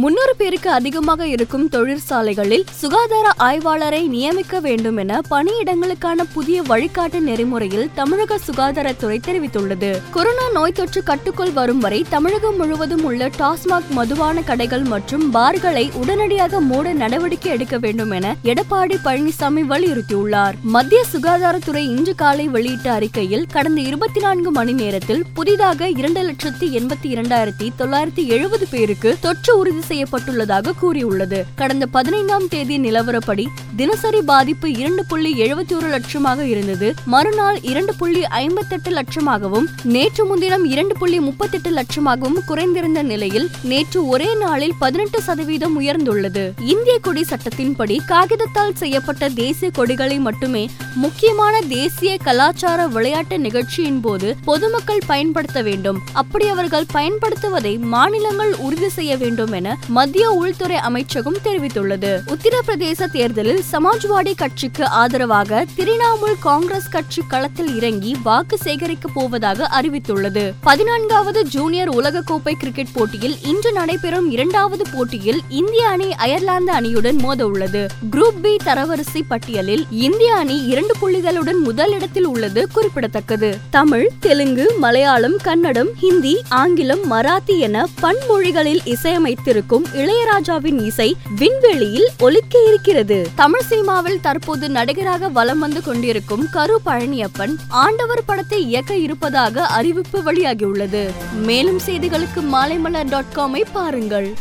முன்னூறு பேருக்கு அதிகமாக இருக்கும் தொழிற்சாலைகளில் சுகாதார ஆய்வாளரை நியமிக்க வேண்டும் என பணியிடங்களுக்கான புதிய வழிகாட்டு நெறிமுறையில் தமிழக சுகாதாரத்துறை தெரிவித்துள்ளது. கொரோனா நோய் தொற்று கட்டுக்குள் வரும் வரை தமிழகம் முழுவதும் உள்ள டாஸ்மாக் மதுபான கடைகள் மற்றும் பார்களை உடனடியாக மூட நடவடிக்கை எடுக்க வேண்டும் என எடப்பாடி பழனிசாமி வலியுறுத்தியுள்ளார். மத்திய சுகாதாரத்துறை இன்று காலை வெளியிட்ட அறிக்கையில் கடந்த இருபத்தி நான்கு மணி நேரத்தில் புதிதாக இரண்டு லட்சத்தி எண்பத்தி இரண்டாயிரத்தி தொள்ளாயிரத்தி எழுபது பேருக்கு தொற்று உறுதி செய்யப்பட்டுள்ளதாக கூறியுள்ளது. கடந்த பதினைந்தாம் தேதி நிலவரப்படி தினசரி பாதிப்பு இரண்டு புள்ளி எழுபத்தி ஒரு லட்சமாக இருந்தது. மறுநாள் இரண்டு புள்ளி ஐம்பத்தெட்டு லட்சமாகவும் நேற்று முன்தினம் இரண்டு புள்ளி முப்பத்தெட்டு லட்சமாகவும் குறைந்திருந்த நிலையில் நேற்று ஒரே நாளில் பதினெட்டு சதவீதம் உயர்ந்துள்ளது. இந்திய கொடி சட்டத்தின்படி காகிதத்தால் செய்யப்பட்ட தேசிய கொடிகளை மட்டுமே முக்கியமான தேசிய கலாச்சார விளையாட்டு நிகழ்ச்சியின் போது பொதுமக்கள் பயன்படுத்த வேண்டும். அப்படி அவர்கள் பயன்படுத்துவதை மாநிலங்கள் உறுதி செய்ய வேண்டும் என மத்திய உள்துறை அமைச்சகம் தெரிவித்துள்ளது. உத்தரப்பிரதேச தேர்தலில் சமாஜ்வாடி கட்சிக்கு ஆதரவாக திரிணாமுல் காங்கிரஸ் கட்சி களத்தில் இறங்கி வாக்கு சேகரிக்க போவதாக அறிவித்துள்ளது. பதினான்காவது ஜூனியர் உலகக்கோப்பை கிரிக்கெட் போட்டியில் இன்று நடைபெறும் இரண்டாவது போட்டியில் இந்திய அணி அயர்லாந்து அணியுடன் மோத உள்ளது குரூப் பி தரவரிசை பட்டியலில் இந்திய அணி இரண்டு புள்ளிகளுடன் முதலிடத்தில் உள்ளது குறிப்பிடத்தக்கது. தமிழ் தெலுங்கு மலையாளம் கன்னடம் ஹிந்தி ஆங்கிலம் மராத்தி என பன்மொழிகளில் இசையமைத்து இசையமைத்திருக்கும் இளையராஜாவின் இசை விண்வெளியில் ஒலிக்க இருக்கிறது தமிழ் சினிமாவில் தற்போது நடிகராக வலம் வந்து கொண்டிருக்கும் கரு பழனியப்பன் ஆண்டவர் படத்தை இயக்க இருப்பதாக அறிவிப்பு வெளியாகியுள்ளது. மேலும் செய்திகளுக்கு மாலைமலர் டாட் காமை பாருங்கள்.